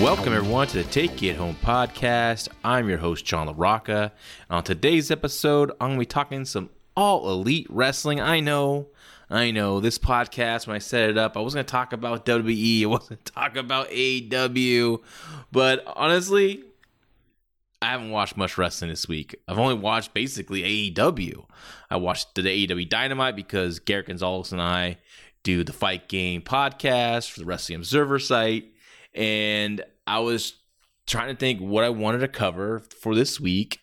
Welcome, everyone, to the Take It Home podcast. I'm your host, John LaRocca. On today's episode, I'm going to be talking some all elite wrestling. I know, I know, this podcast, when I set it up, I was going to talk about WWE, I wasn't talk about AEW. But honestly, I haven't watched much wrestling this week. I've only watched basically AEW. I watched the AEW Dynamite because Garrett Gonzalez and I do the Fight Game podcast for the Wrestling Observer site. And I was trying to think what I wanted to cover for this week.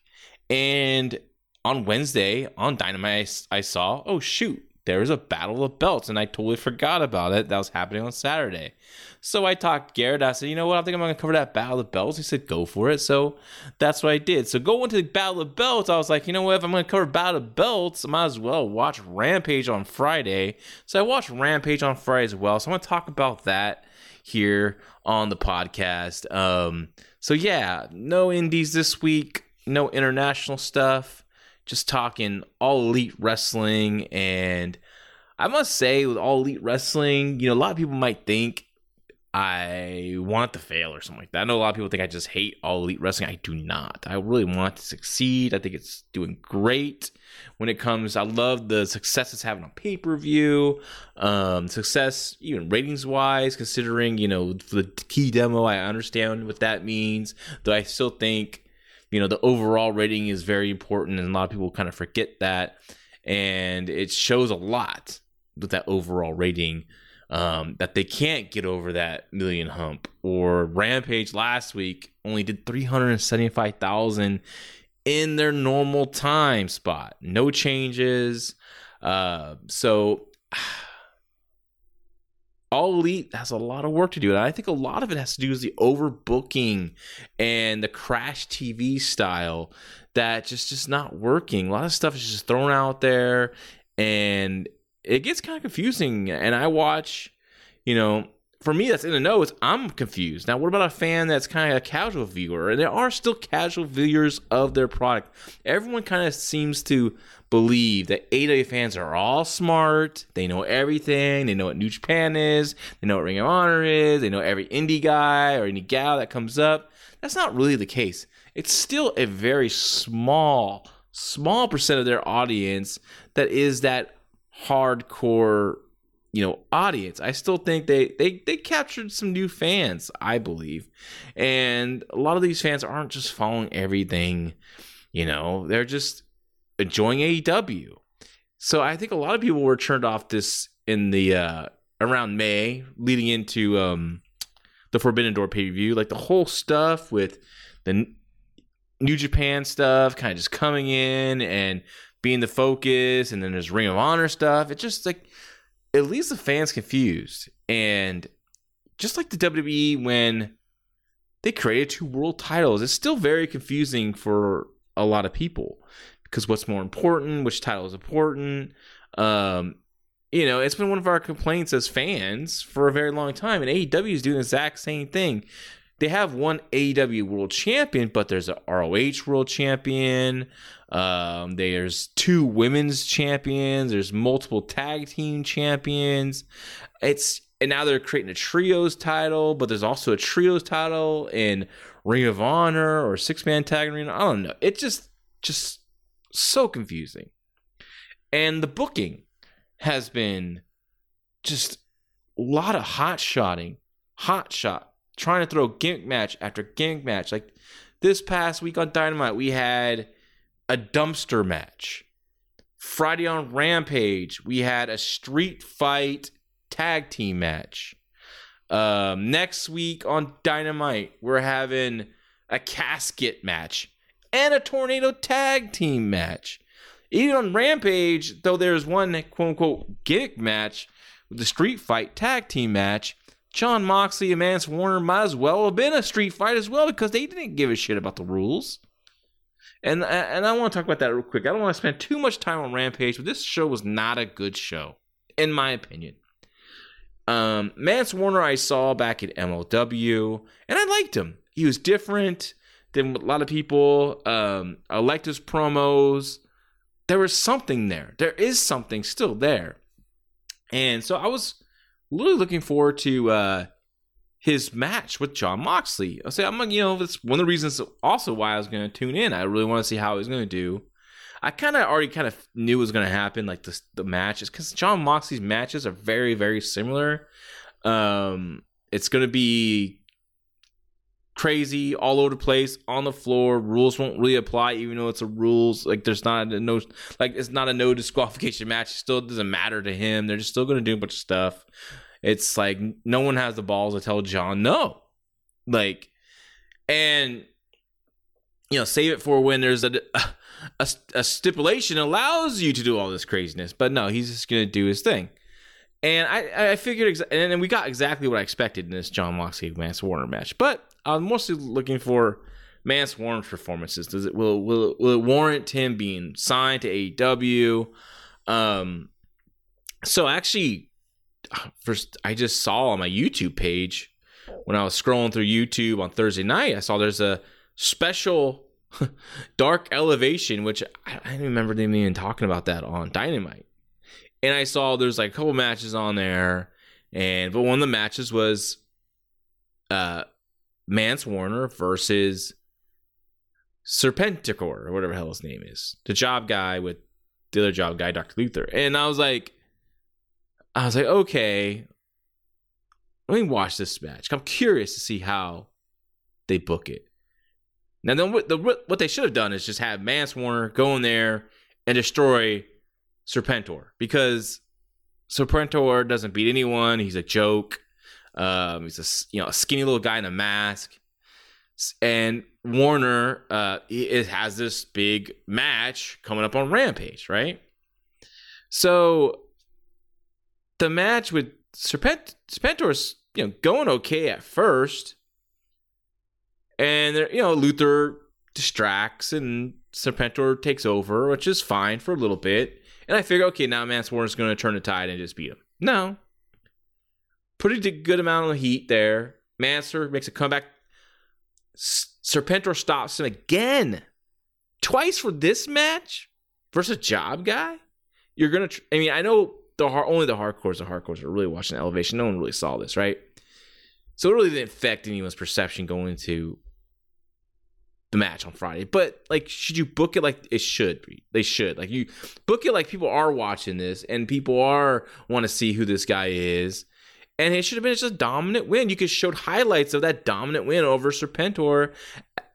And on Wednesday on Dynamite, I, saw, oh, shoot, there was a battle of belts. And I totally forgot about it. That was happening on Saturday. So I talked Garrett. I said, you know what? I think I'm going to cover that Battle of Belts. He said, go for it. So that's what I did. So going to the Battle of Belts, I was like, you know what? If I'm going to cover Battle of Belts, I might as well watch Rampage on Friday. So I watched Rampage on Friday as well. So I'm going to talk about that here on the podcast. Um, so yeah, no indies this week, no international stuff. Just talking all elite wrestling and I must say, with all elite wrestling, you know, a lot of people might think I want to fail or something like that. I know a lot of people think I just hate all elite wrestling. I do not. I really want to succeed. I think it's doing great when it comes. I love the success it's having on pay per view, um, success even ratings wise. Considering you know the key demo, I understand what that means. Though I still think you know the overall rating is very important, and a lot of people kind of forget that, and it shows a lot with that overall rating um, that they can't get over that million hump. Or Rampage last week only did 375,000 in their normal time spot. No changes. Uh, so all elite has a lot of work to do and i think a lot of it has to do with the overbooking and the crash tv style that just just not working a lot of stuff is just thrown out there and it gets kind of confusing. And I watch, you know, for me that's in the know, I'm confused. Now, what about a fan that's kind of a casual viewer? And there are still casual viewers of their product. Everyone kind of seems to believe that AW fans are all smart. They know everything. They know what New Japan is. They know what Ring of Honor is. They know every indie guy or any gal that comes up. That's not really the case. It's still a very small, small percent of their audience that is that hardcore you know audience. I still think they they they captured some new fans i believe. And a lot of these fans aren't just following everything you know they're just enjoying aew so i think a lot of people were turned off this in the uh around may leading into um the forbidden door pay-per-view. Like the whole stuff with the new japan stuff kind of just coming in and being the focus, and then there's Ring of Honor stuff. It's just like it leaves the fans confused. And just like the WWE when they created two world titles, it's still very confusing for a lot of people because what's more important, which title is important. Um, you know, it's been one of our complaints as fans for a very long time, and AEW is doing the exact same thing. They have one AEW World Champion, but there's a ROH World Champion. Um, there's two women's champions. There's multiple tag team champions. It's and now they're creating a trios title, but there's also a trios title in Ring of Honor or six man tag arena. I don't know. It just just so confusing. And the booking has been just a lot of hot shotting, hot shot, trying to throw gimmick match after gimmick match. Like this past week on Dynamite, we had a dumpster match. Friday on Rampage, we had a street fight tag team match. Um, next week on Dynamite, we're having a casket match and a tornado tag team match. Even on Rampage, though there's one quote unquote gimmick match the street fight tag team match, Jon Moxley and Mance Warner might as well have been a street fight as well because they didn't give a shit about the rules. And and I want to talk about that real quick. I don't want to spend too much time on Rampage, but this show was not a good show, in my opinion. Um, Mance Warner I saw back at MLW, and I liked him. He was different than a lot of people. Um, I liked his promos. There was something there. There is something still there, and so I was really looking forward to uh, his match with Jon Moxley. I say I'm you know that's one of the reasons also why I was going to tune in. I really want to see how he was going to do. I kind of already kind of knew it was going to happen, like the the matches, because Jon Moxley's matches are very very similar. Um, it's going to be crazy all over the place on the floor. Rules won't really apply, even though it's a rules. Like there's not a no, like it's not a no disqualification match. It still doesn't matter to him. They're just still to do a bunch of stuff. It's like no one has the balls to tell John no. Like, and you know, save it for when there's a a, a stipulation allows you to do all this craziness. But no, he's just to do his thing. And I, I figured, exa- and we got exactly what I expected in this Jon Moxley Mance Warner match. But I'm mostly looking for Mance Warner's performances. Does it will will will it warrant him being signed to AEW? Um, so actually, first I just saw on my YouTube page when I was scrolling through YouTube on Thursday night, I saw there's a special Dark Elevation, which I, I don't remember them even talking about that on Dynamite. And I saw there's like a couple matches on there, and but one of the matches was uh Mance Warner versus Serpenticore or whatever hell his name is, the job guy with the other job guy, Dr. Luther. And I was like, I was like, okay, let me watch this match. I'm curious to see how they book it. Now, then what, the, what they should have done is just have Mance Warner go in there and destroy Serpentor because Serpentor doesn't beat anyone. He's a joke. Um, he's a you know a skinny little guy in a mask, and Warner uh, it has this big match coming up on Rampage, right? So the match with Serpent Serpentor's you know going okay at first, and you know Luther distracts and Serpentor takes over, which is fine for a little bit. And I figure, okay, now Mance Warner's going to turn the tide and just beat him. No, pretty good amount of heat there. Mansour makes a comeback. Serpentor stops him again, twice for this match versus Job Guy. You're gonna. Tr- I mean, I know the only the hardcores, the hardcores are really watching elevation. No one really saw this, right? So it really didn't affect anyone's perception going into the match on Friday. But like, should you book it like it should be? They should like you book it like people are watching this and people are want to see who this guy is. And it should have been just a dominant win. You could showed highlights of that dominant win over Serpentor,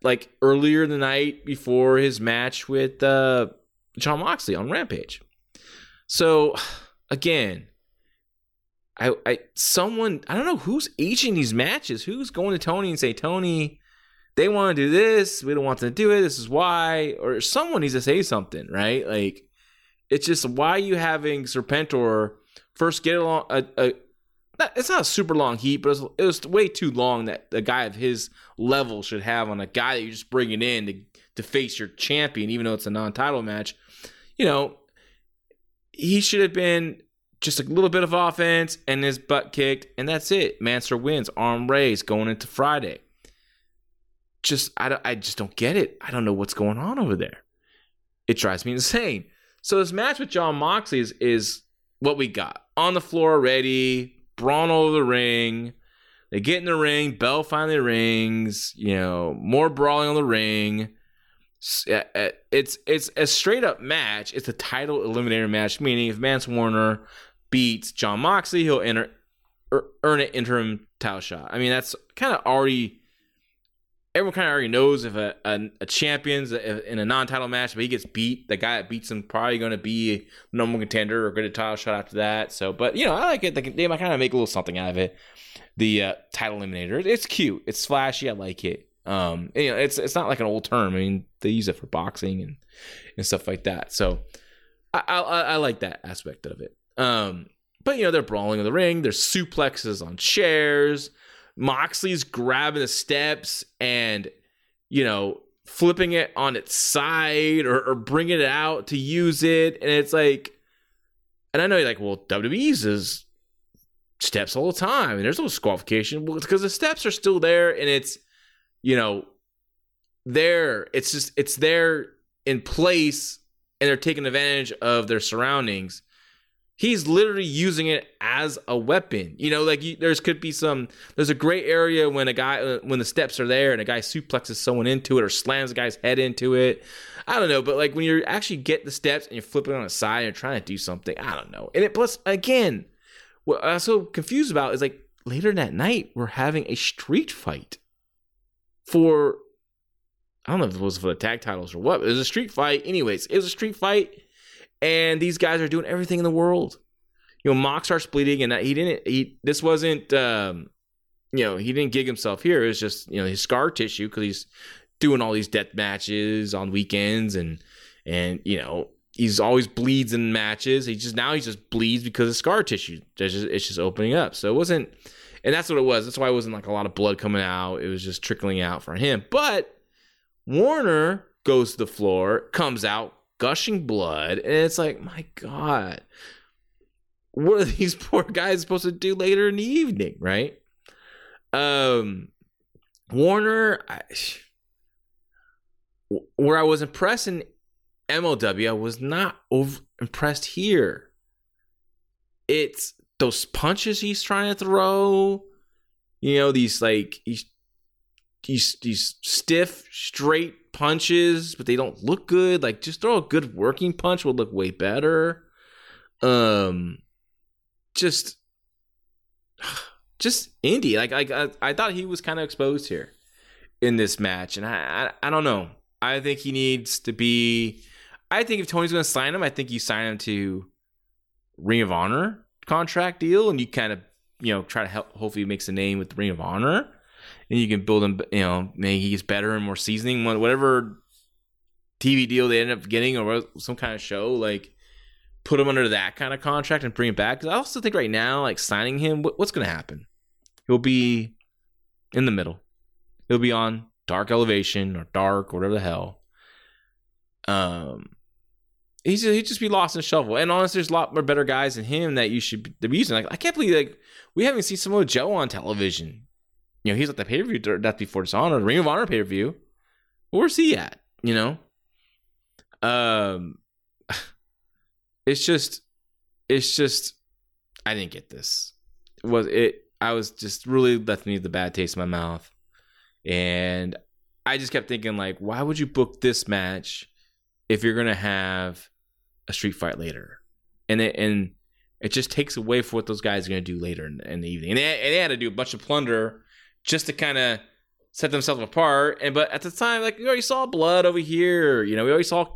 like earlier the night before his match with uh, Jon Moxley on Rampage. So again, I, I someone I don't know who's aging these matches. Who's going to Tony and say Tony, they want to do this. We don't want them to do it. This is why. Or someone needs to say something, right? Like it's just why you having Serpentor first get along a, a not, it's not a super long heat, but it was, it was, way too long that a guy of his level should have on a guy that you're just bringing in to to face your champion, even though it's a non-title match. You know, he should have been just a little bit of offense and his butt kicked, and that's it. Mansour wins, arm raised going into Friday. Just I, I just don't get it. I don't know what's going on over there. It drives me insane. So this match with Jon Moxley is, is what we got on the floor already brawn over the ring. They get in the ring. Bell finally rings. You know, more brawling on the ring. Uh, uh, it's it's a straight up match. It's a title eliminator match, meaning if Mance Warner beats Jon Moxley, he'll enter er, earn an interim title shot. I mean, that's kind of already everyone kind of already knows if a, a, a champion's in a non-title match, but he gets beat, the guy that beats him probably going to be number one contender or get a title shot after that. So, but you know, I like it. They, might kind of make a little something out of it. The uh, title eliminator, it's cute, it's flashy. I like it. Um, you know, it's it's not like an old term. I mean, they use it for boxing and and stuff like that. So, I I, I like that aspect of it. Um, but you know, they're brawling in the ring. There's suplexes on chairs. Moxley's grabbing the steps and, you know, flipping it on its side or, or bringing it out to use it. And it's like, and I know you're like, well, WWE uses steps all the time and there's no disqualification. Well, because the steps are still there and it's, you know, there. It's just, it's there in place and they're taking advantage of their surroundings he's literally using it as a weapon. You know, like you, there's could be some there's a gray area when a guy uh, when the steps are there and a guy suplexes someone into it or slams a guy's head into it. I don't know, but like when you actually get the steps and you're flipping on the side and you're trying to do something, I don't know. And it plus again, what I'm so confused about is like later that night we're having a street fight for I don't know if it was for the tag titles or what. It was a street fight. Anyways, it was a street fight, and these guys are doing everything in the world. You know, Mox starts bleeding, and he didn't. He this wasn't. Um, you know, he didn't gig himself here. It was just you know his scar tissue because he's doing all these death matches on weekends, and and you know he's always bleeds in matches. He just now he just bleeds because of scar tissue. It's just, it's just opening up. So it wasn't, and that's what it was. That's why it wasn't like a lot of blood coming out. It was just trickling out for him. But Warner goes to the floor, comes out gushing blood, and it's like, my God, what are these poor guys supposed to do later in the evening, right? Um, Warner, I, where I was impressed in MLW, I was not over impressed here. It's those punches he's trying to throw, you know, these like he's these these stiff, straight punches, but they don't look good. Like just throw a good working punch would look way better. Um, just just Indy. Like I I, I thought he was kind of exposed here in this match, and I, I I don't know. I think he needs to be. I think if Tony's going to sign him, I think you sign him to Ring of Honor contract deal, and you kind of you know try to help. Hopefully, he makes a name with Ring of Honor and you can build him. You know, maybe he gets better and more seasoning. Whatever TV deal they end up getting, or some kind of show, like put him under that kind of contract and bring him back. Because I also think right now, like signing him, what's going to happen? He'll be in the middle. He'll be on Dark Elevation or Dark or whatever the hell. Um, he's he'd just be lost in the shuffle. And honestly, there's a lot more better guys than him that you should be using. Like I can't believe like we haven't seen Samoa Joe on television you know, he's at the pay per view Death Before Dishonor, the Ring of Honor pay per view. Where's he at? You know, um, it's just, it's just, I didn't get this. It was it? I was just really left me the bad taste in my mouth, and I just kept thinking like, why would you book this match if you're gonna have a street fight later? And it and it just takes away from what those guys are gonna do later in, in the evening. And they, and they had to do a bunch of plunder just to kind of set themselves apart. And but at the time, like we already saw blood over here. You know, we already saw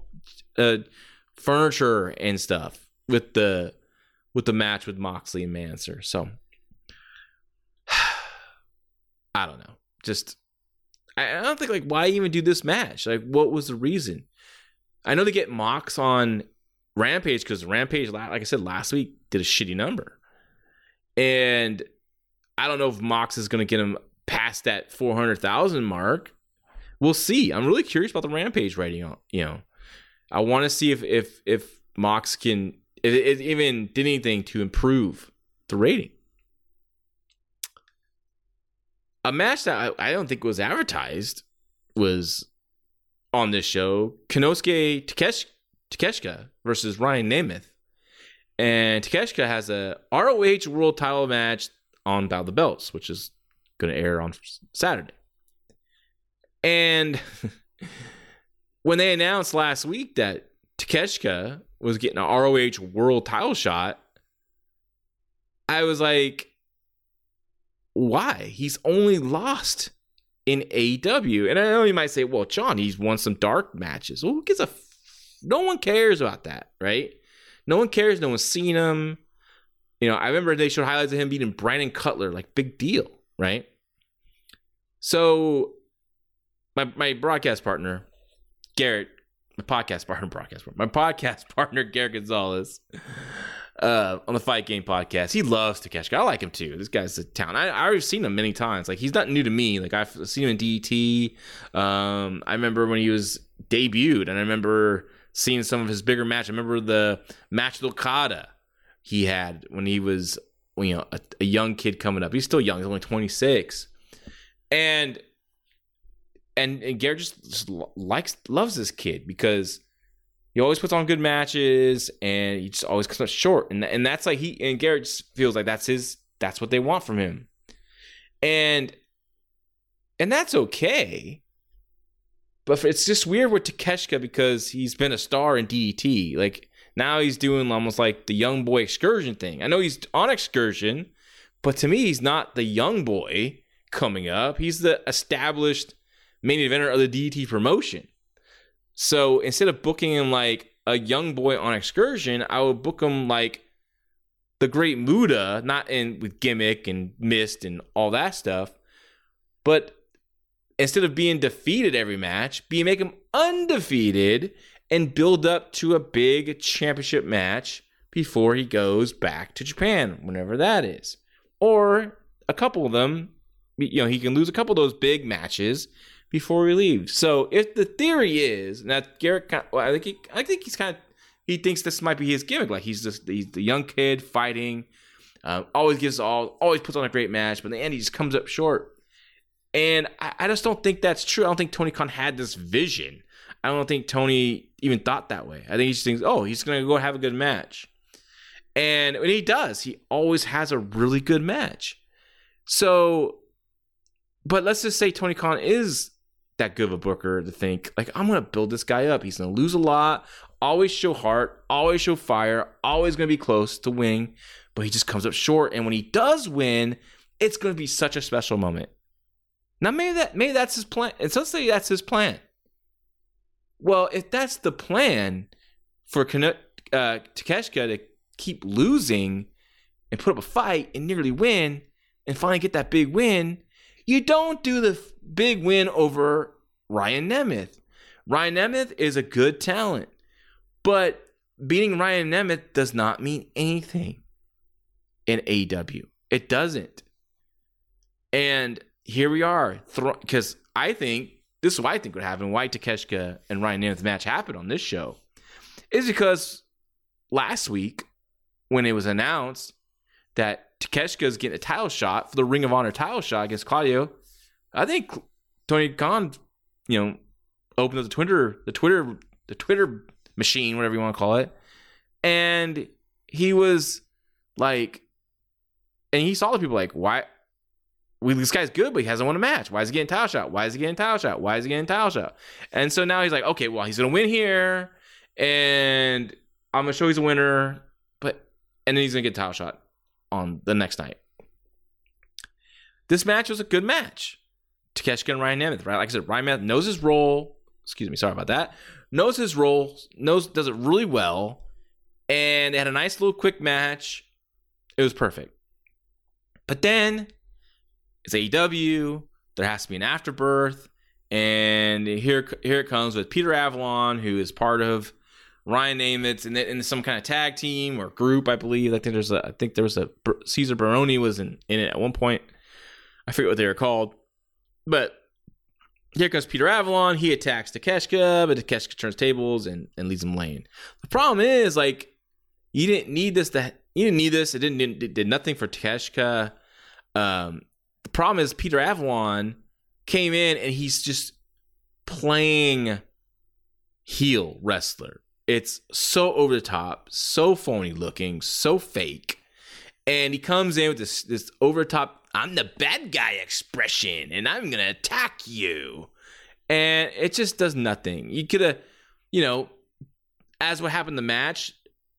uh, furniture and stuff with the with the match with Moxley and Mansoor. So I don't know. Just I, I don't think like why even do this match? Like what was the reason? I know they get Mox on Rampage because Rampage, like I said last week, did a shitty number, and I don't know if Mox is going to get him past that 400,000 mark. We'll see. I'm really curious about the Rampage rating. You know, I want to see if if if Mox can if even did anything to improve the rating. A match that I, I don't think was advertised was on this show: Konosuke Takesh, Takeshita versus Ryan Nemeth. And Takeshita has a ROH World Title match on Battle the Belts, which is going to air on Saturday. And when they announced last week that Takeshita was getting an ROH world title shot, I was like, why? He's only lost in AEW. And I know you might say, well, John, he's won some dark matches. Well, who gives a f- no one cares about that, right? No one cares. No one's seen him. You know, I remember they showed highlights of him beating Brandon Cutler, like big deal right? So my my broadcast partner, Garrett, my podcast partner, broadcast partner, my podcast partner, Garrett Gonzalez, uh, on the Fight Game podcast, he loves Takeshita. I like him too. This guy's a town. I I already seen him many times. Like he's not new to me. Like I've seen him in DDT. Um, I remember when he was debuted, and I remember seeing some of his bigger match. I remember the match with Okada he had when he was you know a, a young kid coming up. He's still young. He's only 26, and and and Garrett just, just likes loves this kid because he always puts on good matches, and he just always comes up short. And and that's like he and Garrett just feels like that's his that's what they want from him, and and that's okay. But it's just weird with Takeshita because he's been a star in DDT. Like now he's doing almost like the young boy excursion thing. I know he's on excursion, but to me, he's not the young boy coming up. He's the established main eventer of the DDT promotion. So instead of booking him like a young boy on excursion, I would book him like the great Muta, not in with gimmick and mist and all that stuff, but instead of being defeated every match, be make him undefeated and build up to a big championship match before he goes back to Japan, whenever that is. Or a couple of them, you know, he can lose a couple of those big matches before he leaves. So if the theory is that Garrett, well, I think he, I think he's kind of he thinks this might be his gimmick. Like he's just he's the young kid fighting, uh, always gives all, always puts on a great match, but in the end he just comes up short. And I, I just don't think that's true. I don't think Tony Khan had this vision. I don't think Tony even thought that way. I think he just thinks, oh, he's gonna go have a good match. And when he does, he always has a really good match. So, but let's just say Tony Khan is that good of a booker to think, like, I'm gonna build this guy up. He's gonna lose a lot, always show heart, always show fire, always gonna be close to winning, but he just comes up short. And when he does win, it's gonna be such a special moment. Now maybe that maybe that's his plan. And let's say that's his plan. Well, if that's the plan for uh, Takeshita to keep losing and put up a fight and nearly win and finally get that big win, you don't do the big win over Ryan Nemeth. Ryan Nemeth is a good talent, but beating Ryan Nemeth does not mean anything in AEW. It doesn't. And here we are, because I think this is what I think would happen. Why Takeshita and Ryan Nemeth match happened on this show is because last week when it was announced that Takeshita is getting a title shot for the Ring of Honor title shot against Claudio, I think Tony Khan, you know, opened up the Twitter, the Twitter, the Twitter machine, whatever you want to call it, and he was like, and he saw the people like, why? We, this guy's good, but he hasn't won a match. Why is he getting title shot? Why is he getting title shot? Why is he getting title shot? And so now he's like, okay, well, he's gonna win here, and I'm gonna show he's a winner, but and then he's gonna get title shot on the next night. This match was a good match. Takeshita and Ryan Nemeth, right? Like I said, Ryan Nemeth knows his role. Excuse me, sorry about that. Knows his role, knows does it really well, and they had a nice little quick match. It was perfect. But then it's AEW. There has to be an afterbirth, and here here it comes with Peter Avalon, who is part of Ryan Nemeth in, in some kind of tag team or group, I believe. I think there's a I think there was a Cezar Bononi was in, in it at one point. I forget what they were called, but here comes Peter Avalon. He attacks Takeshita, but Takeshita turns tables and, and leaves him laying. The problem is, like, you didn't need this. That you didn't need this. It didn't it did nothing for Takeshita. Um, the problem is Peter Avalon came in and he's just playing heel wrestler. It's so over the top, so phony looking, so fake. And he comes in with this this over top, I'm the bad guy expression and I'm going to attack you. And it just does nothing. You could have, you know, as what happened in the match,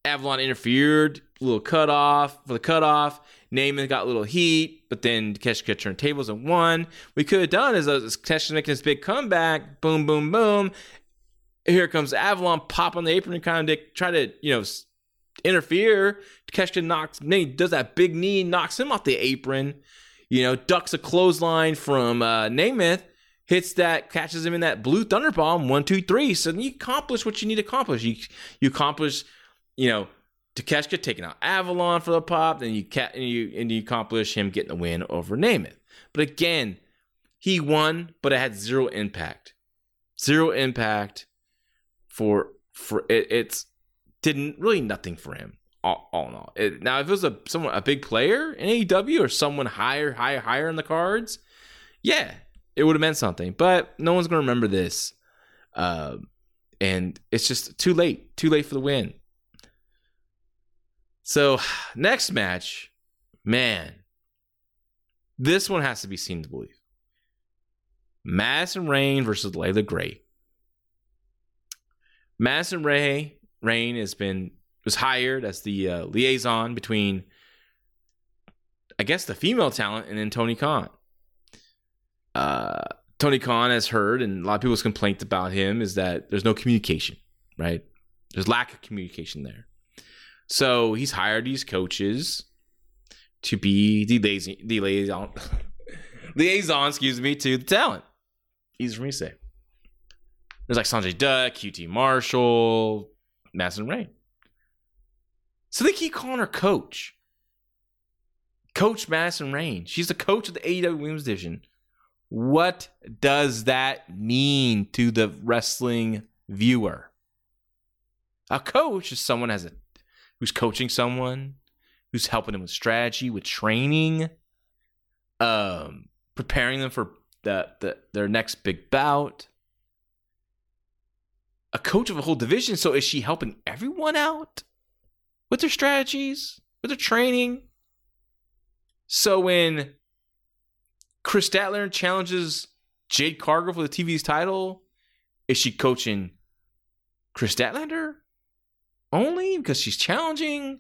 Avalon interfered, little cut off for the cutoff. Nemeth got a little heat, but then Takeshita turned tables and won. We could have done is Takeshita making this big comeback, boom, boom, boom. Here comes Avalon, pop on the apron and kind of try to, you know, interfere. Takeshita knocks, he does that big knee, knocks him off the apron. You know, ducks a clothesline from uh, Nemeth, hits that, catches him in that blue thunder bomb, one, two, three. So you accomplish what you need to accomplish. You you accomplish, you know, Takeshita taking out Avalon for the pop, then you ca- and you and you accomplish him getting the win over Nemeth. But again, he won, but it had zero impact. Zero impact for for it, it's didn't really nothing for him. All, all in all, it, now if it was a someone a big player in AEW or someone higher, higher, higher in the cards, yeah, it would have meant something. But no one's gonna remember this. Uh, and it's just too late, too late for the win. So, next match, man, this one has to be seen to believe. Madison Rayne versus Leila Grey. Madison Ray Rayne has been was hired as the uh, liaison between, I guess, the female talent and then Tony Khan. Uh, Tony Khan has heard, and a lot of people's complaint about him is that there's no communication, right? There's lack of communication there. So he's hired these coaches to be the lazy, the liaison, liaison, excuse me, to the talent. Me to say. There's like Sanjay Dutt, QT Marshall, Madison Rayne. So they keep calling her coach. Coach Madison Rayne. She's the coach of the AEW Women's Division. What does that mean to the wrestling viewer? A coach is someone has a who's coaching someone, who's helping them with strategy, with training, um, preparing them for the, the their next big bout. A coach of a whole division. So is she helping everyone out with their strategies, with their training? So when Kris Statlander challenges Jade Cargill for the TBS title, is she coaching Kris Statlander only because she's challenging,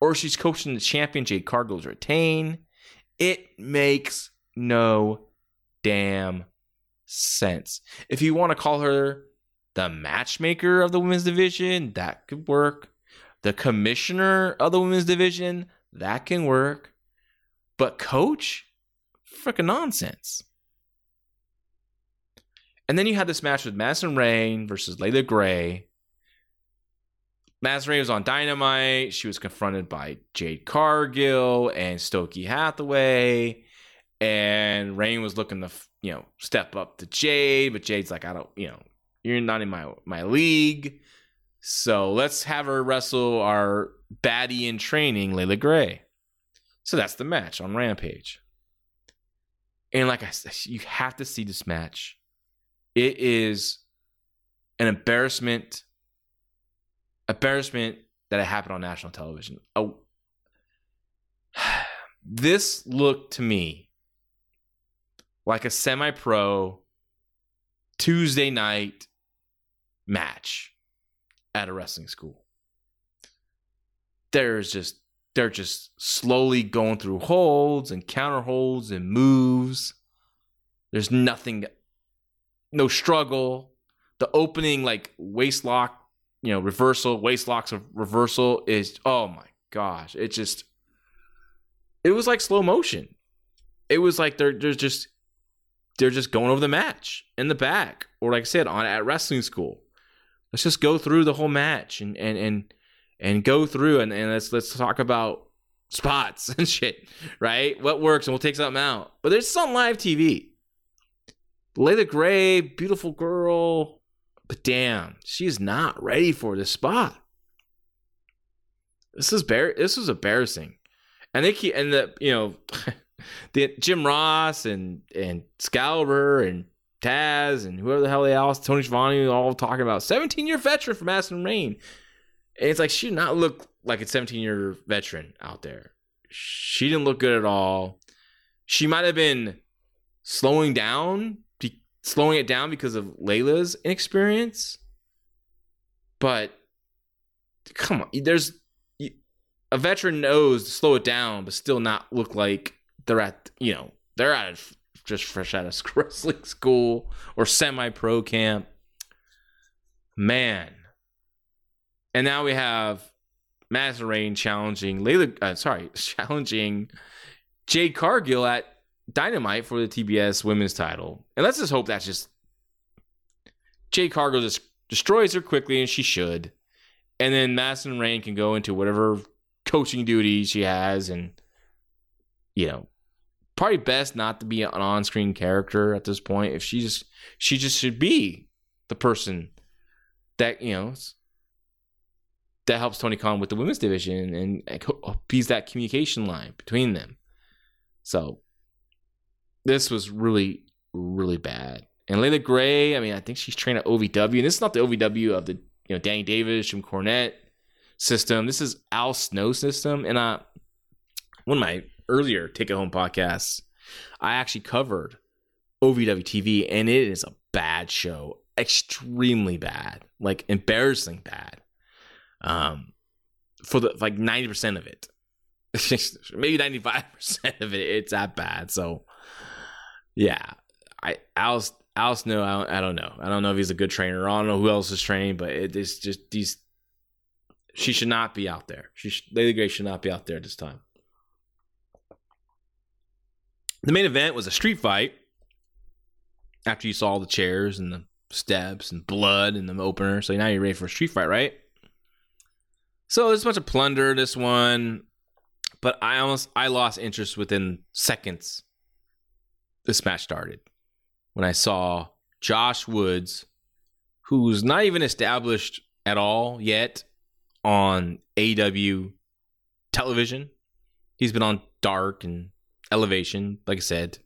or she's coaching the champion Jade Cargill to retain? It makes no damn sense. If you want to call her the matchmaker of the women's division, that could work. The commissioner of the women's division, that can work. But coach, freaking nonsense. And then you had this match with Madison Rayne versus Leila Grey. Madison was on Dynamite. She was confronted by Jade Cargill and Stokely Hathaway and Rayne was looking to you know step up to Jade, but Jade's like, I don't, you know, you're not in my my league, so let's have her wrestle our baddie in training, Leila Grey. So that's the match on Rampage. And like I said, you have to see this match. It is an embarrassment, embarrassment that it happened on national television. Oh, this looked to me like a semi pro Tuesday night match at a wrestling school. There's just they're just slowly going through holds and counter holds and moves. There's nothing no struggle. The opening like waist lock, you know, reversal, waist locks of reversal is oh my gosh. It just it was like slow motion. It was like they're they're just they're just going over the match in the back, or like I said, on at wrestling school. Let's just go through the whole match and and and and go through and, and let's let's talk about spots and shit, right? What works and we'll take something out. But there's some live TV. Leila Grey, beautiful girl, but damn, she's not ready for this spot. This is bar- this was embarrassing. And they keep and the you know the Jim Ross and and Excalibur and Taz and whoever the hell they all Tony Schiavone all talking about 17 year veteran from Madison Rayne. And it's like she did not look like a 17 year veteran out there. She didn't look good at all. She might have been slowing down, slowing it down because of Leila's inexperience. But come on, there's a veteran knows to slow it down, but still not look like they're at you know they're at just fresh out of wrestling school or semi pro camp. Man, and now we have Madison challenging Leila. Uh, sorry, challenging Jade Cargill at Dynamite for the TBS Women's Title, and let's just hope that's just Jay Cargill just destroys her quickly, and she should. And then Madison Rayne can go into whatever coaching duties she has, and you know probably best not to be an on-screen character at this point. If she just she just should be the person that you know that helps Tony Khan with the women's division and, and he's that communication line between them. So this was really really bad. And Leila Grey, I mean, I think she's trained at OVW, and this is not the OVW of the you know Danny Davis, Jim Cornette system. This is Al Snow system, and I one of my earlier take it home podcasts, I actually covered OVW TV, and it is a bad show, extremely bad, like embarrassing bad. Um, for the like ninety percent of it, maybe ninety five percent of it, it's that bad. So, yeah, I Al's Al I don't, I don't know. I don't know if he's a good trainer. I don't know who else is training, but it is just these. She should not be out there. She should, Leila Grey should not be out there at this time. The main event was a street fight. After you saw all the chairs and the steps and blood and the opener, so now you're ready for a street fight, right? So there's a bunch of plunder this one, but I almost I lost interest within seconds. This match started when I saw Josh Woods, who's not even established at all yet on AW television. He's been on Dark and Elevation. Like I said,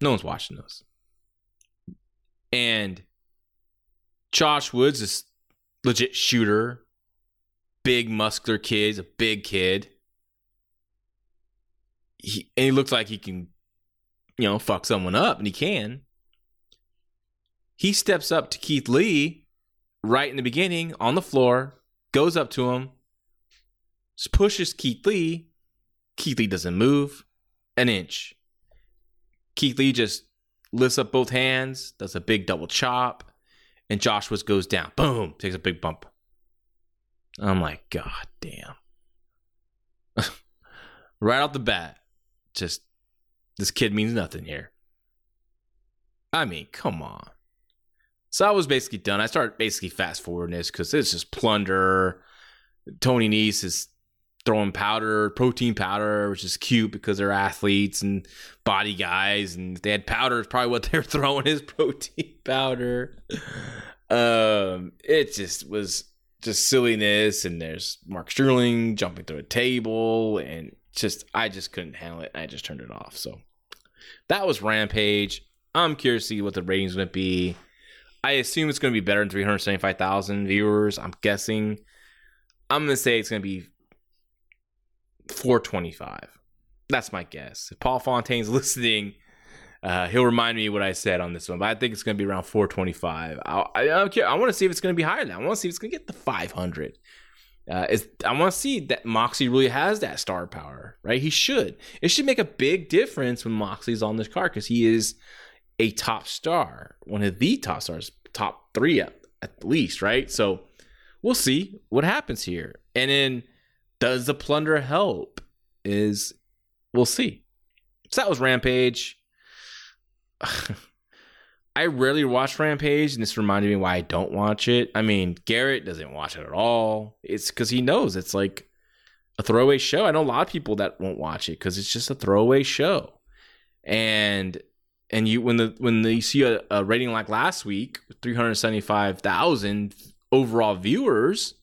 no one's watching those. And Josh Woods is legit shooter, big muscular kid, a big kid. He, and he looks like he can, you know, fuck someone up, and he can. He steps up to Keith Lee right in the beginning on the floor, goes up to him, pushes Keith Lee. Keith Lee doesn't move an inch. Keith Lee just lifts up both hands, does a big double chop, and Joshua goes down. Boom, takes a big bump. I'm like, God damn. right off the bat, just this kid means nothing here. I mean, come on. So I was basically done. I started basically fast forwarding this because it's just plunder. Tony Nese is throwing powder, protein powder, which is cute because they're athletes and body guys, and if they had powder, it's probably what they're throwing is protein powder. Um, it just was just silliness, and there's Mark Sterling jumping through a table, and just I just couldn't handle it. I just turned it off. So that was Rampage. I'm curious to see what the ratings would be. I assume it's going to be better than 375,000 viewers. I'm guessing. I'm going to say it's going to be 425. That's my guess. If Paul Fontaine's listening, uh, he'll remind me what I said on this one, but I think it's going to be around 425. I, I, I, I want to see if it's going to be higher than that. I want to see if it's going to get the 500. Uh, is I want to see that Moxie really has that star power, right? He should. It should make a big difference when Moxley's on this card because he is a top star, one of the top stars, top three at, at least, right? So we'll see what happens here. And then does the plunder help? Is we'll see. So that was Rampage. I rarely watch Rampage, and this reminded me why I don't watch it. I mean, Garrett doesn't watch it at all. It's because he knows it's like a throwaway show. I know a lot of people that won't watch it because it's just a throwaway show. And and you when the when you see a, a rating like last week, three hundred seventy five thousand overall viewers,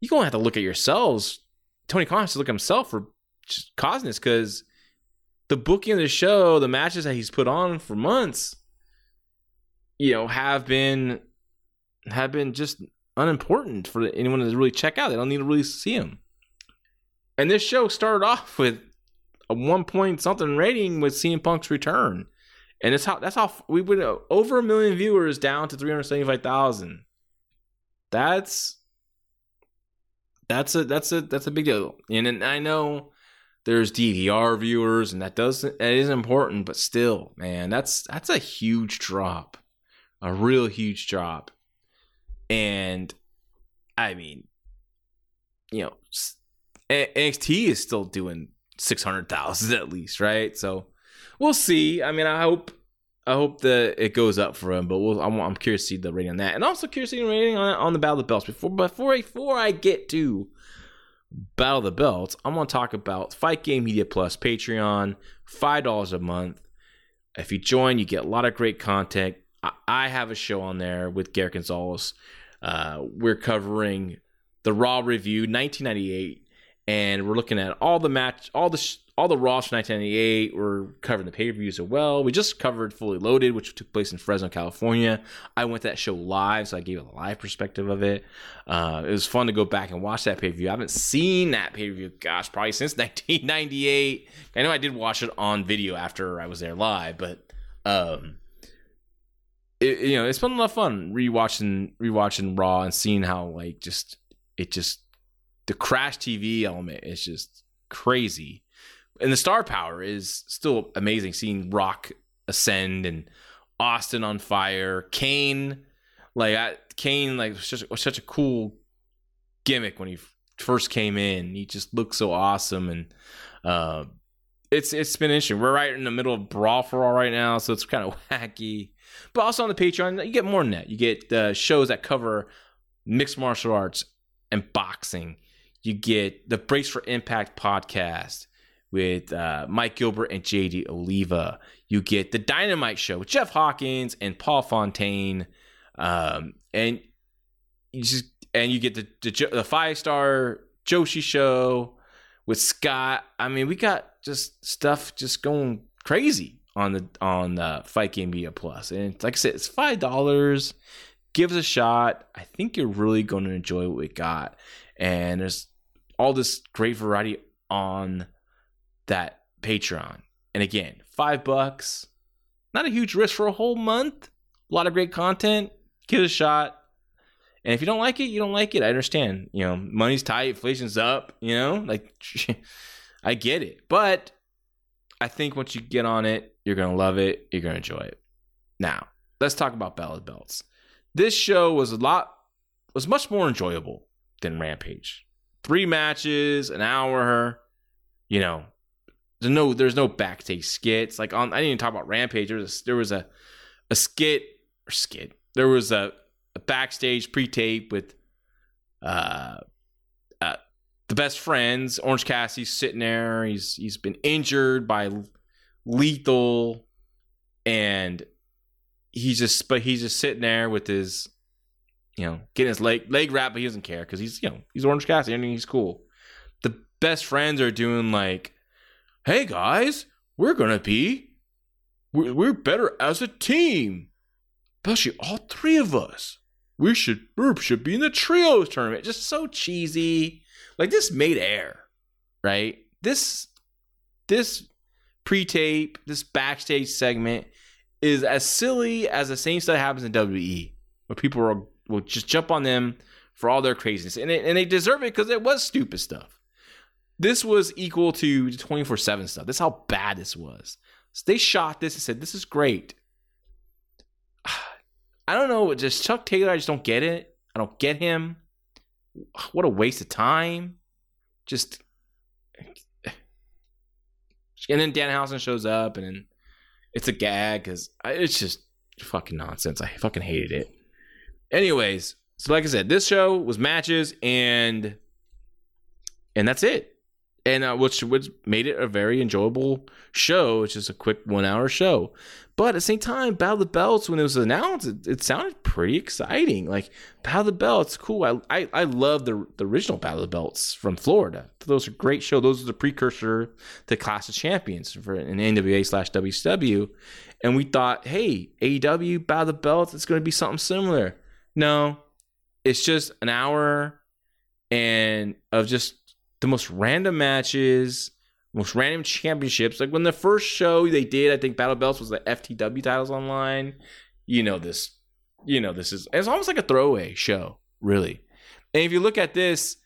you're gonna have to look at yourselves. Tony Khan has to look at himself for causing this because the booking of the show, the matches that he's put on for months, you know, have been have been just unimportant for anyone to really check out. They don't need to really see them. And this show started off with a one point something rating with CM Punk's return, and it's how that's how we went uh, over a million viewers down to three hundred seventy five thousand. That's that's a that's a that's a big deal, and, and I know there's DVR viewers, and that does that is important, but still, man, that's that's a huge drop, a real huge drop, and I mean, you know, NXT is still doing six hundred thousand at least, right? So we'll see. I mean, I hope I hope that it goes up for him, but we'll, I'm, I'm curious to see the rating on that, and also curious to see the rating on, on the Battle of the Belts. Before before before I get to Battle of the Belts, I'm to talk about Fight Game Media Plus Patreon, five dollars a month. If you join, you get a lot of great content. I, have a show on there with Garrett Gonzalez. Uh, we're covering the Raw review 1998 and we're looking at all the match, all the all the Raws from 1998. We're covering the pay per views as well. We just covered Fully Loaded, which took place in Fresno, California. I went to that show live, so I gave a live perspective of it. Uh, it was fun to go back and watch that pay per view. I haven't seen that pay per view, gosh, probably since 1998. I know I did watch it on video after I was there live, but um, it, you know, it's been a lot of fun rewatching rewatching Raw and seeing how like just it just the crash TV element is just crazy and the star power is still amazing. Seeing Rock ascend and Austin on fire, Kane, like I, Kane, like was such, was such a cool gimmick when he first came in. He just looked so awesome, and uh, it's it's been interesting. We're right in the middle of Brawl for All right now, so it's kind of wacky. But also on the Patreon, you get more than that. You get uh, shows that cover mixed martial arts and boxing. You get the Brace for Impact podcast with uh, Mike Gilbert and JD Oliva. You get the Dynamite Show with Jeff Hawkins and Paul Fontaine, um, and you just and you get the the, the five star Joshi Show with Scott. I mean, we got just stuff just going crazy on the on the Fight Game Media Plus, and it's, like I said, it's five dollars. Give us a shot. I think you're really going to enjoy what we got, and there's all this great variety on that Patreon. And again, five bucks, not a huge risk for a whole month. A lot of great content. Give it a shot. And if you don't like it, you don't like it. I understand. You know, money's tight, inflation's up, you know, like I get it. But I think once you get on it, you're going to love it. You're going to enjoy it. Now, let's talk about Battle Belts. This show was a lot, was much more enjoyable than Rampage. Three matches, an hour, you know, there's no there's no backstage skits. Like on I didn't even talk about Rampage. There was a, there was a a skit or skit. There was a, a backstage pre-tape with uh, uh the best friends. Orange Cassidy's sitting there. He's he's been injured by lethal and he's just but he's just sitting there with his you know getting his leg leg wrap but he doesn't care because he's you know he's orange cassidy I mean he's cool the best friends are doing like hey guys, we're gonna be, we're, we're better as a team. Especially all three of us. We should, we should be in the trios tournament. Just so cheesy. Like this made air, right? This, this pre-tape, this backstage segment is as silly as the same stuff happens in WWE, where people will, will just jump on them for all their craziness, and, it, and they deserve it because it was stupid stuff. This was equal to 24 7 stuff. That's how bad this was. So they shot this and said, This is great. I don't know. Just Chuck Taylor, I just don't get it. I don't get him. What a waste of time. Just. And then Danhausen shows up, and then it's a gag because it's just fucking nonsense. I fucking hated it. Anyways, so like I said, this show was matches and and that's it and uh, which which made it a very enjoyable show. It's just a quick one hour show, but at the same time, Battle of the Belts when it was announced, it, it sounded pretty exciting. Like Battle of the Belts, cool. I I, I love the the original Battle of the Belts from Florida. Those are great show. Those are the precursor to Clash of Champions for an NWA slash WCW, and we thought, hey, AEW Battle of the Belts, it's going to be something similar. No, it's just an hour and of just the most random matches, most random championships. Like when the first show they did, I think Battle Belts was the FTW titles online. You know this. You know this is it's almost like a throwaway show, really. And if you look at this,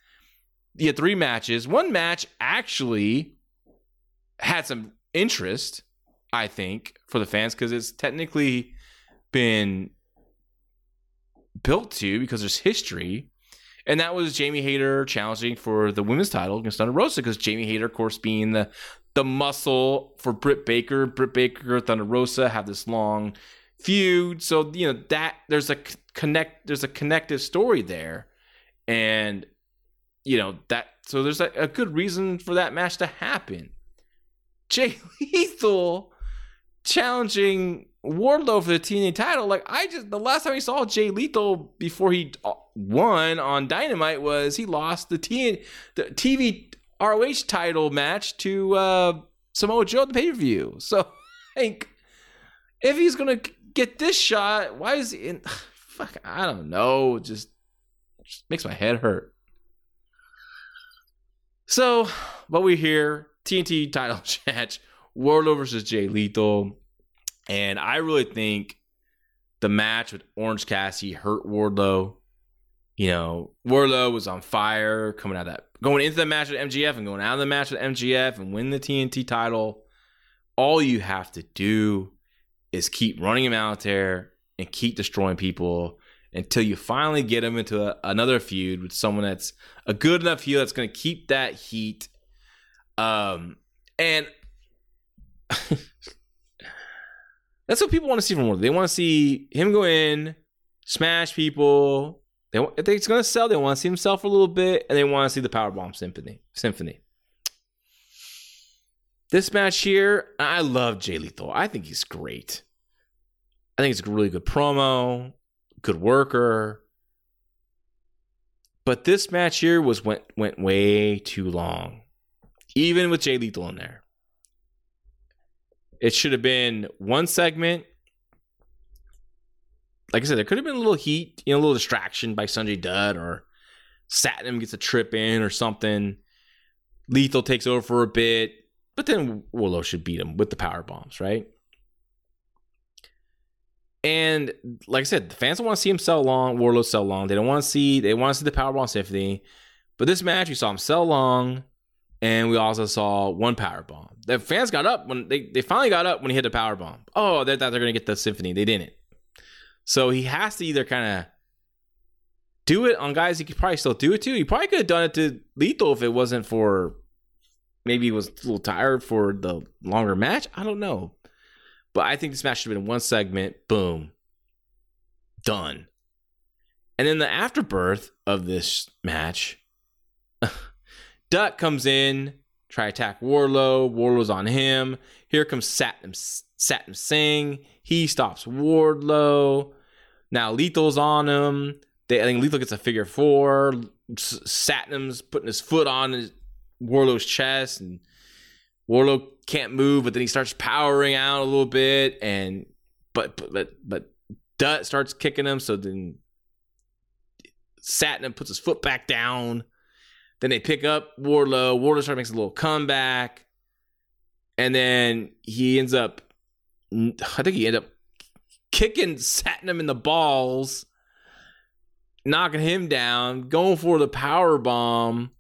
you had three matches. One match actually had some interest, I think, for the fans because it's technically been built to because there's history and that was Jamie Hayter challenging for the women's title against Thunder Rosa because Jamie Hayter, of course, being the the muscle for Britt Baker. Britt Baker, and Thunder Rosa have this long feud, so you know that there's a connect there's a connective story there, and you know that so there's a, a good reason for that match to happen. Jay Lethal challenging Wardlow for the TNT title. Like I just the last time we saw Jay Lethal before he uh, won on Dynamite was he lost the, T- the TV ROH title match to uh, Samoa Joe at the pay per view. So, like, if he's gonna get this shot, why is he in? Fuck, I don't know. Just, just makes my head hurt. So, what we hear TNT title match, Wardlow versus Jay Lethal, and I really think the match with Orange Cassidy hurt Wardlow. You know, Wardlow was on fire coming out of that, going into the match with MJF and going out of the match with MJF and win the TNT title. All you have to do is keep running him out there and keep destroying people until you finally get him into a, another feud with someone that's a good enough heel that's going to keep that heat. Um, and that's what people want to see from Wardlow. They want to see him go in, smash people. They if it's going to sell, they want to see himself for a little bit, and they want to see the Powerbomb Symphony. Symphony. This match here, I love Jay Lethal. I think he's great. I think it's a really good promo, good worker. But this match here was went went way too long, even with Jay Lethal in there. It should have been one segment. Like I said, there could have been a little heat, you know, a little distraction by Sanjay Dutt or Satnam gets a trip in or something. Lethal takes over for a bit, but then Wardlow should beat him with the power bombs, right? And like I said, the fans don't want to see him sell long, Wardlow sell long. They don't want to see they want to see the Powerbomb Symphony. But this match, we saw him sell long, and we also saw one Powerbomb. The fans got up when they, they finally got up when he hit the power bomb. Oh, they thought they're gonna get the Symphony. They didn't. So he has to either kind of do it on guys he could probably still do it to. He probably could have done it to Lethal if it wasn't for maybe he was a little tired for the longer match. I don't know. But I think this match should have been one segment, boom, done. And then the afterbirth of this match, Dutt comes in, try attack Wardlow. Wardlow's on him. Here comes Satnam, Satnam Singh. He stops Wardlow. Now Lethal's on him. They, I think Lethal gets a figure four. Satnam's putting his foot on his, Wardlow's chest, and Wardlow can't move, but then he starts powering out a little bit, and but but but, but Dutt starts kicking him, so then Satnam puts his foot back down. Then they pick up Wardlow. Wardlow starts makes a little comeback, and then he ends up. I think he ended up kicking Satnam in the balls, knocking him down, going for the power bomb,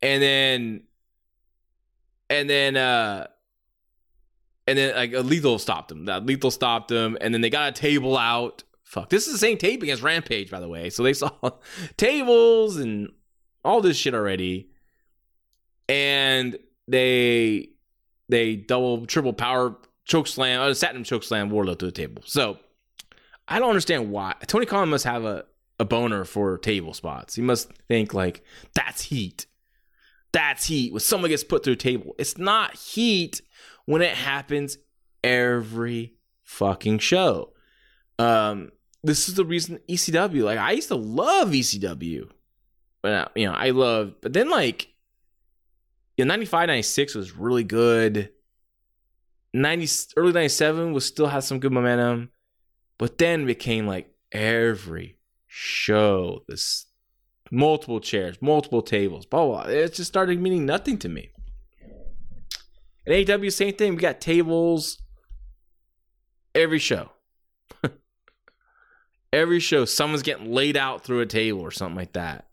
and then and then uh and then like a lethal stopped him. That lethal stopped him. And then they got a table out. Fuck this is the same tape against rampage by the way. So they saw tables and all this shit already and they they double triple power choke slam uh, satin choke slam Wardlow to the table so i don't understand why tony khan must have a, a boner for table spots he must think like that's heat that's heat when someone gets put through a table. It's not heat when it happens every fucking show. Um, this is the reason ECW. Like I used to love ECW, but uh, you know I love. But then like, yeah, 95, 96 was really good. 90 early 97 was still had some good momentum, but then became like every show this multiple chairs, multiple tables, blah, blah. It just started meaning nothing to me. And AW same thing. We got tables every show. every show, someone's getting laid out through a table or something like that.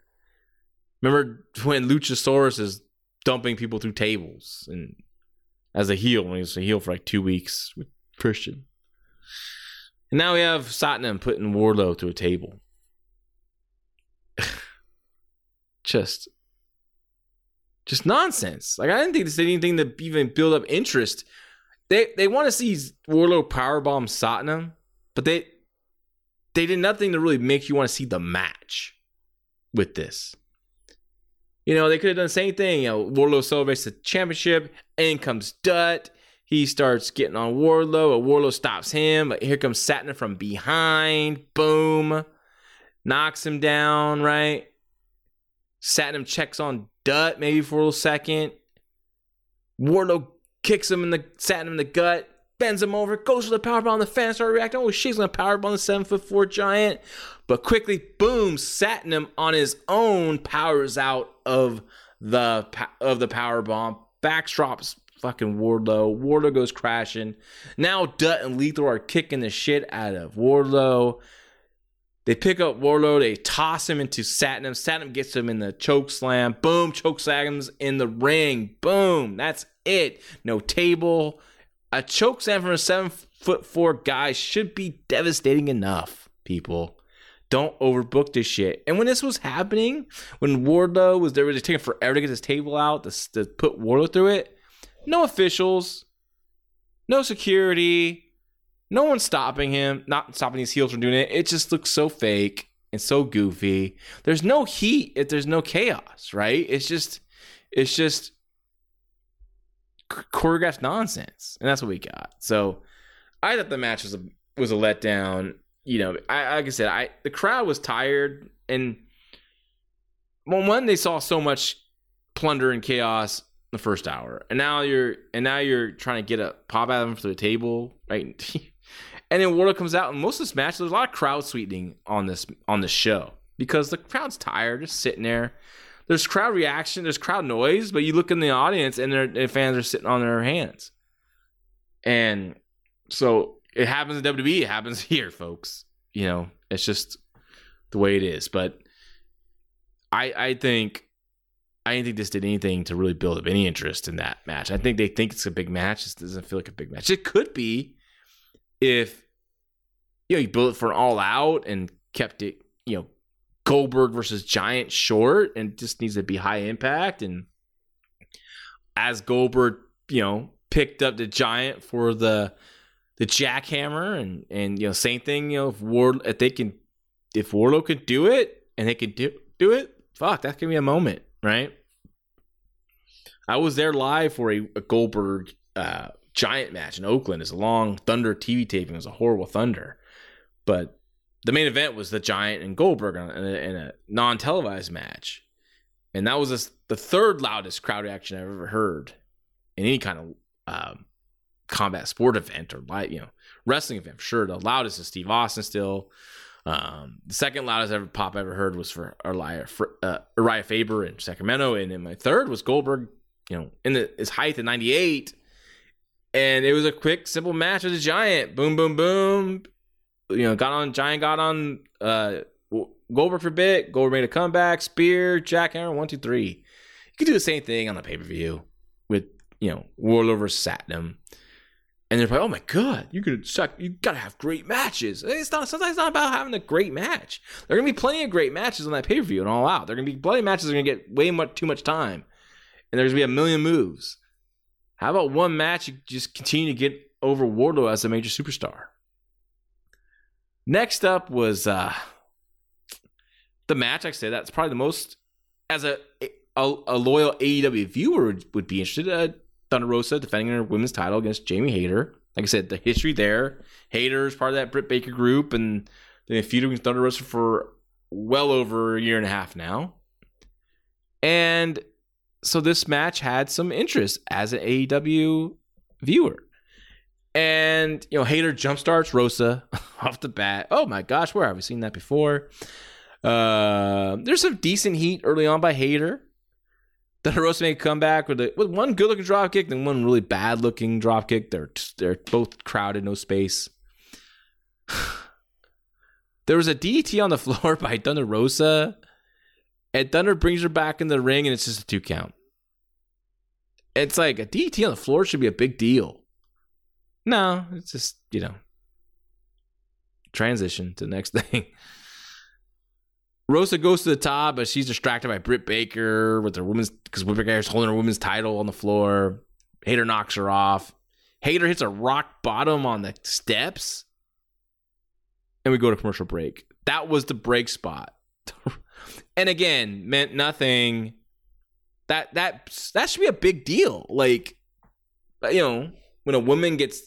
Remember when Luchasaurus is dumping people through tables and as a heel when he was a heel for like two weeks with Christian. And now we have Satnam putting Wardlow through a table just just nonsense. Like I didn't think this did anything to even build up interest. They they want to see Wardlow powerbomb Satnam, but they they did nothing to really make you want to see the match with this. You know, they could have done the same thing. You know, Wardlow celebrates the championship, in comes Dutt. He starts getting on Wardlow, but Wardlow stops him. But here comes Satnam from behind. Boom. Knocks him down, right? Satnam checks on Dutt maybe for a second. Wardlow kicks him in the Satnam in the gut, bends him over, goes for the powerbomb. And the fans start reacting. Oh, she's gonna powerbomb the seven foot four giant, but quickly, boom, Satnam on his own powers out of the of the power bomb. Backstrops fucking Wardlow. Wardlow goes crashing. Now Dutt and Lethal are kicking the shit out of Wardlow. They pick up Wardlow, they toss him into Satnam. Satnam gets him in the choke slam. Boom, choke slams in the ring. Boom, that's it. No table. A choke slam from a seven foot four guy should be devastating enough, people. Don't overbook this shit. And when this was happening, when Wardlow was there, was taking forever to get his table out to, to put Wardlow through it. No officials, no security, no one's stopping him, not stopping these heels from doing it. It just looks so fake and so goofy. There's no heat if there's no chaos, right? It's just, it's just choreographed nonsense, and that's what we got. So I thought the match was a was a letdown. You know, I like I said, I the crowd was tired, and well, one they saw so much plunder and chaos the first hour, and now you're and now you're trying to get a pop out of them for the table, right? And then Wardlow comes out, and most of this match, there's a lot of crowd sweetening on this on the show because the crowd's tired, just sitting there. There's crowd reaction, there's crowd noise, but you look in the audience, and their fans are sitting on their hands. And so it happens in WWE, it happens here, folks. You know, it's just the way it is. But I I think I didn't think this did anything to really build up any interest in that match. I think they think it's a big match. It doesn't feel like a big match. It could be if you know you built it for all out and kept it, you know, Goldberg versus Giant short and just needs to be high impact. And as Goldberg, you know, picked up the Giant for the the jackhammer and and you know same thing, you know, if Ward if they can if Wardlow could do it and they could do do it, fuck, that could be a moment, right? I was there live for a, a Goldberg uh, giant match in Oakland. It's a long Thunder TV taping. It was a horrible Thunder. But the main event was the Giant and Goldberg in a, in a non televised match. And that was a, the third loudest crowd reaction I've ever heard in any kind of um, combat sport event or you know wrestling event. Sure, the loudest is Steve Austin still. Um, the second loudest ever pop I ever heard was for Uriah, uh, Uriah Faber in Sacramento, and then my third was Goldberg. You know, in the, his height of '98, and it was a quick, simple match with the Giant. Boom, boom, boom. You know, got on Giant, got on uh, Goldberg for a bit. Goldberg made a comeback. Spear, jackhammer, one, two, three. You could do the same thing on the pay per view with you know Wardlow versus Satnam. And they're like, "Oh my god, you could suck. You gotta have great matches." It's not. Sometimes it's not about having a great match. There are gonna be plenty of great matches on that pay per view and all out. There are gonna be plenty of matches that are gonna get way much too much time, and there's gonna be a million moves. How about one match you just continue to get over Wardlow as a major superstar? Next up was uh the match. I said that's probably the most as a a, a loyal AEW viewer would, would be interested. Uh, Thunder Rosa defending her women's title against Jamie Hayter. Like I said, the history there. Hayter is part of that Britt Baker group, and they feuded with Thunder Rosa for well over a year and a half now. And so this match had some interest as an AEW viewer. And, you know, Hayter jumpstarts Rosa off the bat. Oh my gosh, where have we seen that before? Uh, there's some decent heat early on by Hayter. Then Rosa made a comeback with, a, with one good looking drop kick, then one really bad looking drop kick. They're, they're both crowded, no space. there was a DDT on the floor by Thunder Rosa and Thunder brings her back in the ring, and it's just a two count. It's like a DDT on the floor should be a big deal. No, it's just, you know, transition to the next thing. Rosa goes to the top, but she's distracted by Britt Baker with her women's because Britt Baker's holding her women's title on the floor. Hayter knocks her off. Hayter hits a rock bottom on the steps. And we go to commercial break. That was the break spot. and again, meant nothing. That that that should be a big deal. Like, you know, when a woman gets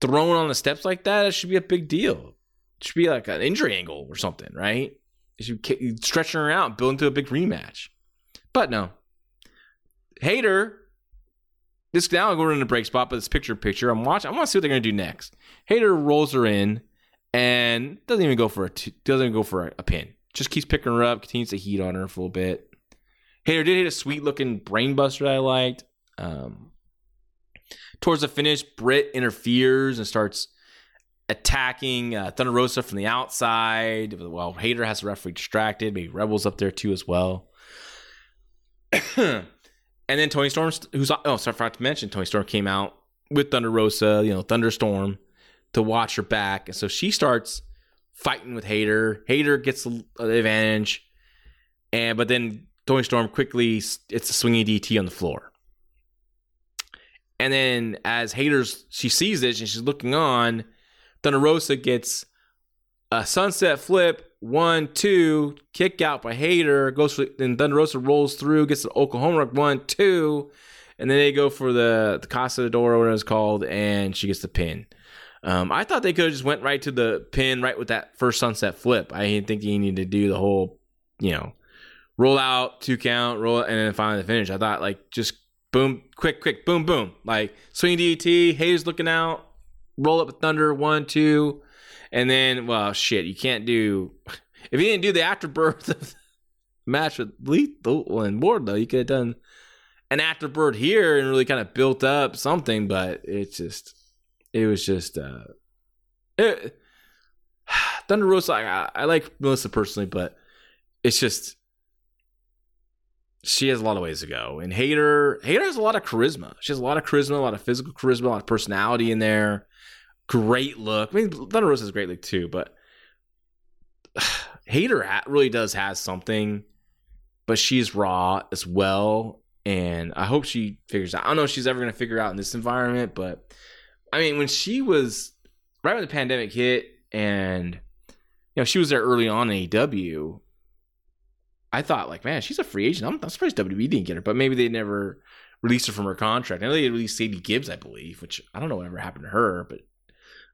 thrown on the steps like that, it should be a big deal. It should be like an injury angle or something, right? Be stretching her out, building to a big rematch. But no. Hayter, This now we're in the break spot, but it's picture picture. I'm watching. I want to see what they're gonna do next. Hayter rolls her in and doesn't even go for a t- doesn't even go for a, a pin. Just keeps picking her up, continues to heat on her for a little bit. Hayter did hit a sweet looking brainbuster that I liked. Um, towards the finish, Britt interferes and starts attacking uh, Thunder Rosa from the outside. While Hayter has the referee distracted, maybe Rebels up there too as well. and then Toni Storm, who's oh, sorry, I forgot to mention, Toni Storm came out with Thunder Rosa, you know, Thunderstorm to watch her back, and so she starts fighting with Hayter. Hayter gets the advantage, and but then Toni Storm quickly it's a swinging DDT on the floor. And then as haters, she sees this and she's looking on, Thunder Rosa gets a sunset flip, one, two, kick out by Hayter, goes for then Thunder Rosa rolls through, gets the Oklahoma one, two, and then they go for the, the Casa de Door, whatever it's called, and she gets the pin. Um, I thought they could have just went right to the pin right with that first sunset flip. I didn't think you needed to do the whole, you know, roll out, two count, roll, and then finally the finish. I thought like just boom, quick, quick, boom, boom, like swing DDT, Hayes looking out, roll up with Thunder, one, two, and then well, shit, you can't do if you didn't do the afterbirth of the match with Lethal and Ward, though, you could have done an afterbirth here and really kind of built up something, but it's just it was just uh it, Thunder Rosa. I, I like Melissa personally, but it's just she has a lot of ways to go. And Hayter, Hayter has a lot of charisma. She has a lot of charisma, a lot of physical charisma, a lot of personality in there. Great look. I mean, Thunder Rosa has a great look too, but Hayter really does has something, but she's raw as well. And I hope she figures out. I don't know if she's ever going to figure out in this environment, but I mean, when she was right when the pandemic hit, and you know she was there early on in AEW, I thought like, man, she's a free agent. I'm, I'm surprised WWE didn't get her, but maybe they never released her from her contract. I know they released Sadie Gibbs, I believe, which I don't know whatever happened to her, but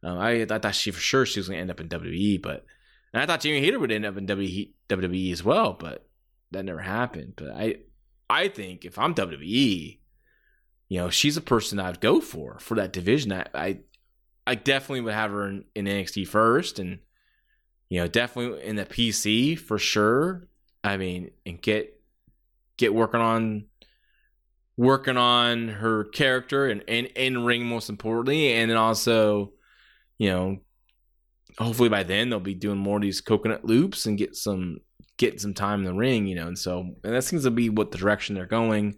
um, I, I thought she for sure she was going to end up in WWE, but and I thought Jamie Hayter would end up in WWE as well, but that never happened. But I I think if I'm WWE, you know, she's a person I'd go for for that division. I I, I definitely would have her in, in NXT first, and you know, definitely in the PC for sure. I mean, and get get working on working on her character and in, in ring most importantly, and then also, you know, hopefully by then they'll be doing more of these coconut loops and get some get some time in the ring, you know, and so and that seems to be what the direction they're going.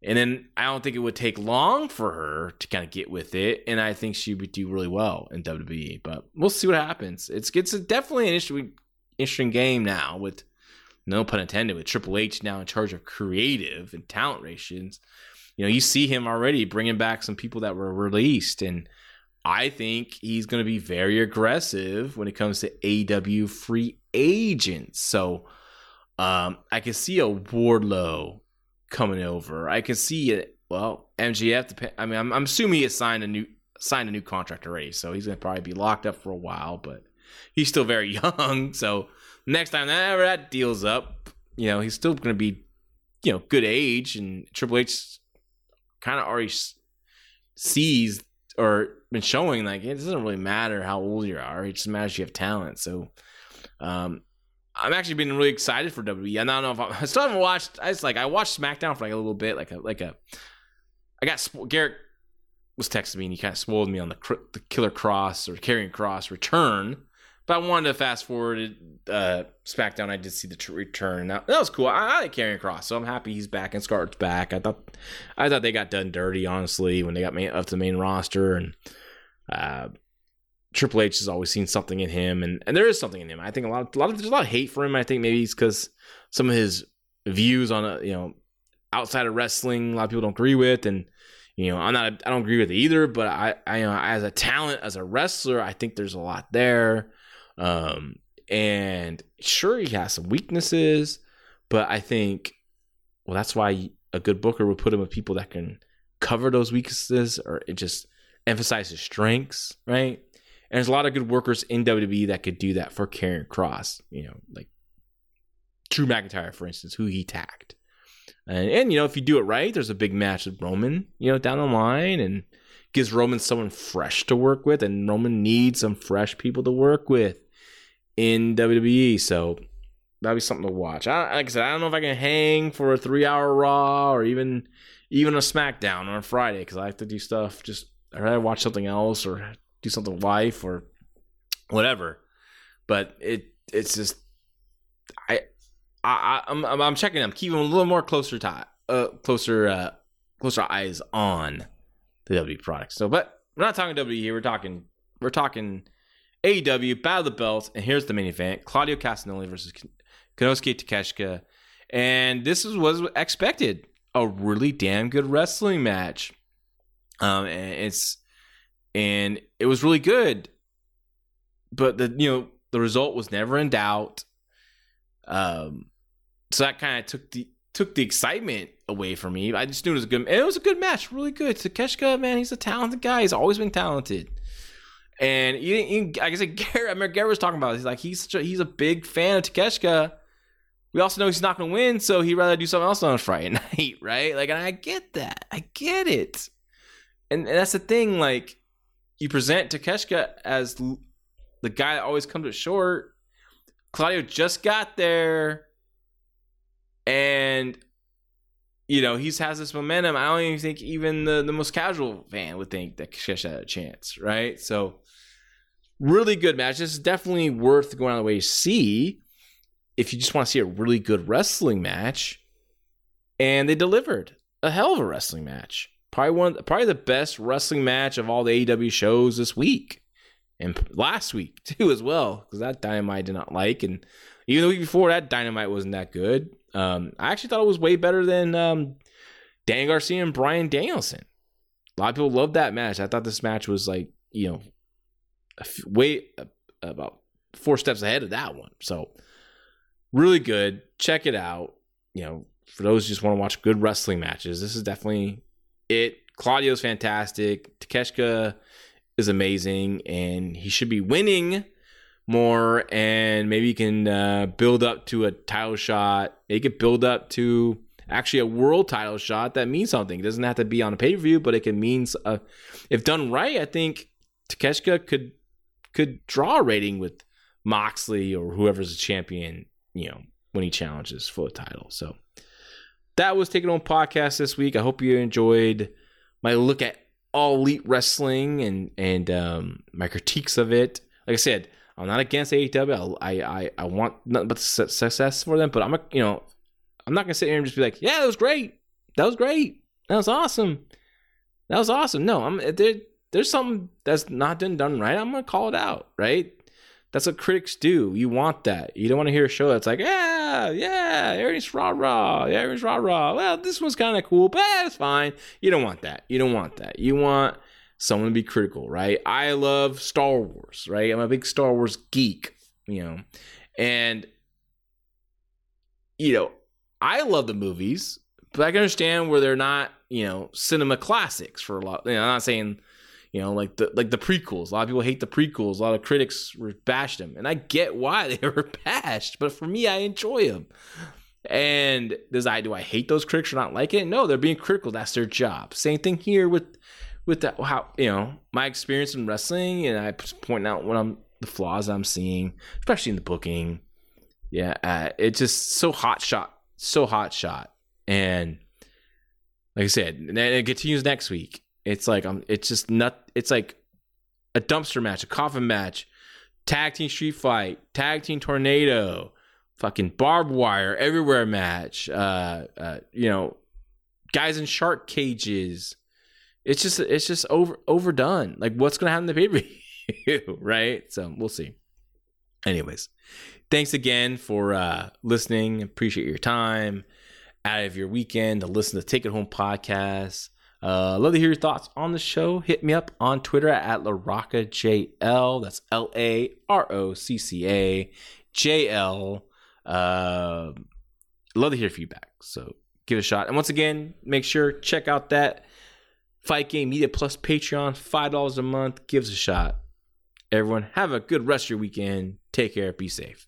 And then I don't think it would take long for her to kind of get with it, and I think she would do really well in WWE. But we'll see what happens. It's it's definitely an interesting interesting game now with no pun intended, with Triple H now in charge of creative and talent relations. You know, you see him already bringing back some people that were released, and I think he's going to be very aggressive when it comes to AW free agents. So um, I can see a Wardlow coming over. I can see it. Well, MJF. I mean, I'm, I'm assuming he signed a new signed a new contract already, so he's going to probably be locked up for a while. But he's still very young, so next time that that deals up, you know, he's still going to be, you know, good age, and Triple H kind of already sees or been showing like it doesn't really matter how old you are; it just matters you have talent. So, um, I'm actually been really excited for WWE. I don't know if I, I still haven't watched. I just like I watched SmackDown for like a little bit, like a like a. I got Garrett was texting me and he kind of spoiled me on the the Killer Cross or Karrion Kross return but I wanted to fast forward uh, SmackDown. I did see the t- return. That, that was cool. I, I like Karrion Kross, so I'm happy he's back and Scarlett's back. I thought, I thought they got done dirty, honestly, when they got me up to the main roster. And uh, Triple H has always seen something in him, and, and there is something in him. I think a lot, of, a lot of there's a lot of hate for him. I think maybe it's because some of his views on uh, you know outside of wrestling, a lot of people don't agree with, and you know I'm not I don't agree with it either. But I, I you know as a talent as a wrestler, I think there's a lot there. Um, and sure, he has some weaknesses, but I think, well, that's why a good booker would put him with people that can cover those weaknesses or just emphasize his strengths, right? And there's a lot of good workers in WWE that could do that for Karrion Kross, you know, like Drew McIntyre, for instance, who he tagged. And, and you know, if you do it right, there's a big match with Roman, you know, down the line, and gives Roman someone fresh to work with, and Roman needs some fresh people to work with in WWE. So that'd be something to watch. I, like I said, I don't know if I can hang for a three hour Raw or even even a SmackDown on a Friday because I have to do stuff. Just I'd rather watch something else or do something life or whatever. But it it's just I I I'm I'm checking. I'm keeping a little more closer to uh closer uh closer eyes on the W products. So, but we're not talking WWE here. We're talking we're talking AEW Battle the Belts, and here's the main event: Claudio Castagnoli versus Konosuke Takeshita, and this is was expected. A really damn good wrestling match. Um, and it's and it was really good, but the you know the result was never in doubt. Um, so that kind of took the took the excitement away from me. I just knew it was a good. it was a good match, really good. Takeshita, man, he's a talented guy. He's always been talented. And you, you, like I said, Garrett, I remember Garrett was talking about. He's like he's a, he's a big fan of Takeshita. We also know he's not going to win, so he'd rather do something else on Friday night, right? Like, and I get that, I get it, and, and that's the thing. Like, you present Takeshita as the guy that always comes up short. Claudio just got there, and you know, he has this momentum. I don't even think even the, the most casual fan would think that Takeshita had a chance, right? So really good match. This is definitely worth going out of the way to see if you just want to see a really good wrestling match. And they delivered a hell of a wrestling match. Probably one, probably the best wrestling match of all the AEW shows this week, and last week too as well, because that Dynamite did not like, and even the week before that Dynamite wasn't that good. Um, I actually thought it was way better than um, Dan Garcia and Bryan Danielson. A lot of people loved that match. I thought this match was like you know way uh, about four steps ahead of that one. So really good. Check it out. You know, for those who just want to watch good wrestling matches, this is definitely it. Claudio's fantastic. Takeshita is amazing, and he should be winning more. And maybe you can uh, build up to a title shot. Make it build up to actually a world title shot that means something. It doesn't have to be on a pay per view, but it can mean uh, if done right. I think Takeshita could could draw a rating with Moxley or whoever's a champion, you know, when he challenges for the title. So that was Taking on Podcast this week. I hope you enjoyed my look at all elite wrestling and and um, my critiques of it. Like I said, I'm not against AEW. I I I want nothing but success for them. But I'm you know I'm not gonna sit here and just be like, yeah, that was great. That was great. That was awesome. That was awesome. No, I'm there there's something that's not been done right, I'm gonna call it out, right? That's what critics do. You want that. You don't want to hear a show that's like, yeah, yeah, everything's rah rah, everything's rah rah. Well, this one's kind of cool, but it's fine. You don't want that. You don't want that. You want someone to be critical, right? I love Star Wars, right? I'm a big Star Wars geek, you know, and you know, I love the movies, but I can understand where they're not, you know, cinema classics for a lot. You know, I'm not saying you know, like the like the prequels. A lot of people hate the prequels. A lot of critics bashed them, and I get why they were bashed. But for me, I enjoy them. And does I do I hate those critics or not like it? No, they're being critical. That's their job. Same thing here with with that how you know my experience in wrestling, and I point out what I'm the flaws I'm seeing, especially in the booking. Yeah, uh, it's just so hot shot, so hot shot, and like I said, and it continues next week. It's like um, it's just not. It's like a dumpster match, a coffin match, tag team street fight, tag team tornado, fucking barbed wire everywhere match. Uh, uh, you know, guys in shark cages. It's just it's just over overdone. Like what's gonna happen in the pay per view, right? So we'll see. Anyways, thanks again for uh, listening. Appreciate your time out of your weekend to listen to Take It Home podcast. Uh, love to hear your thoughts on the show. Hit me up on Twitter at LaRoccaJL. That's L A R O C C A J L. Uh, love to hear feedback. So give it a shot. And once again, make sure check out that Fight Game Media Plus Patreon. $5 a month. Gives a shot. Everyone, have a good rest of your weekend. Take care. Be safe.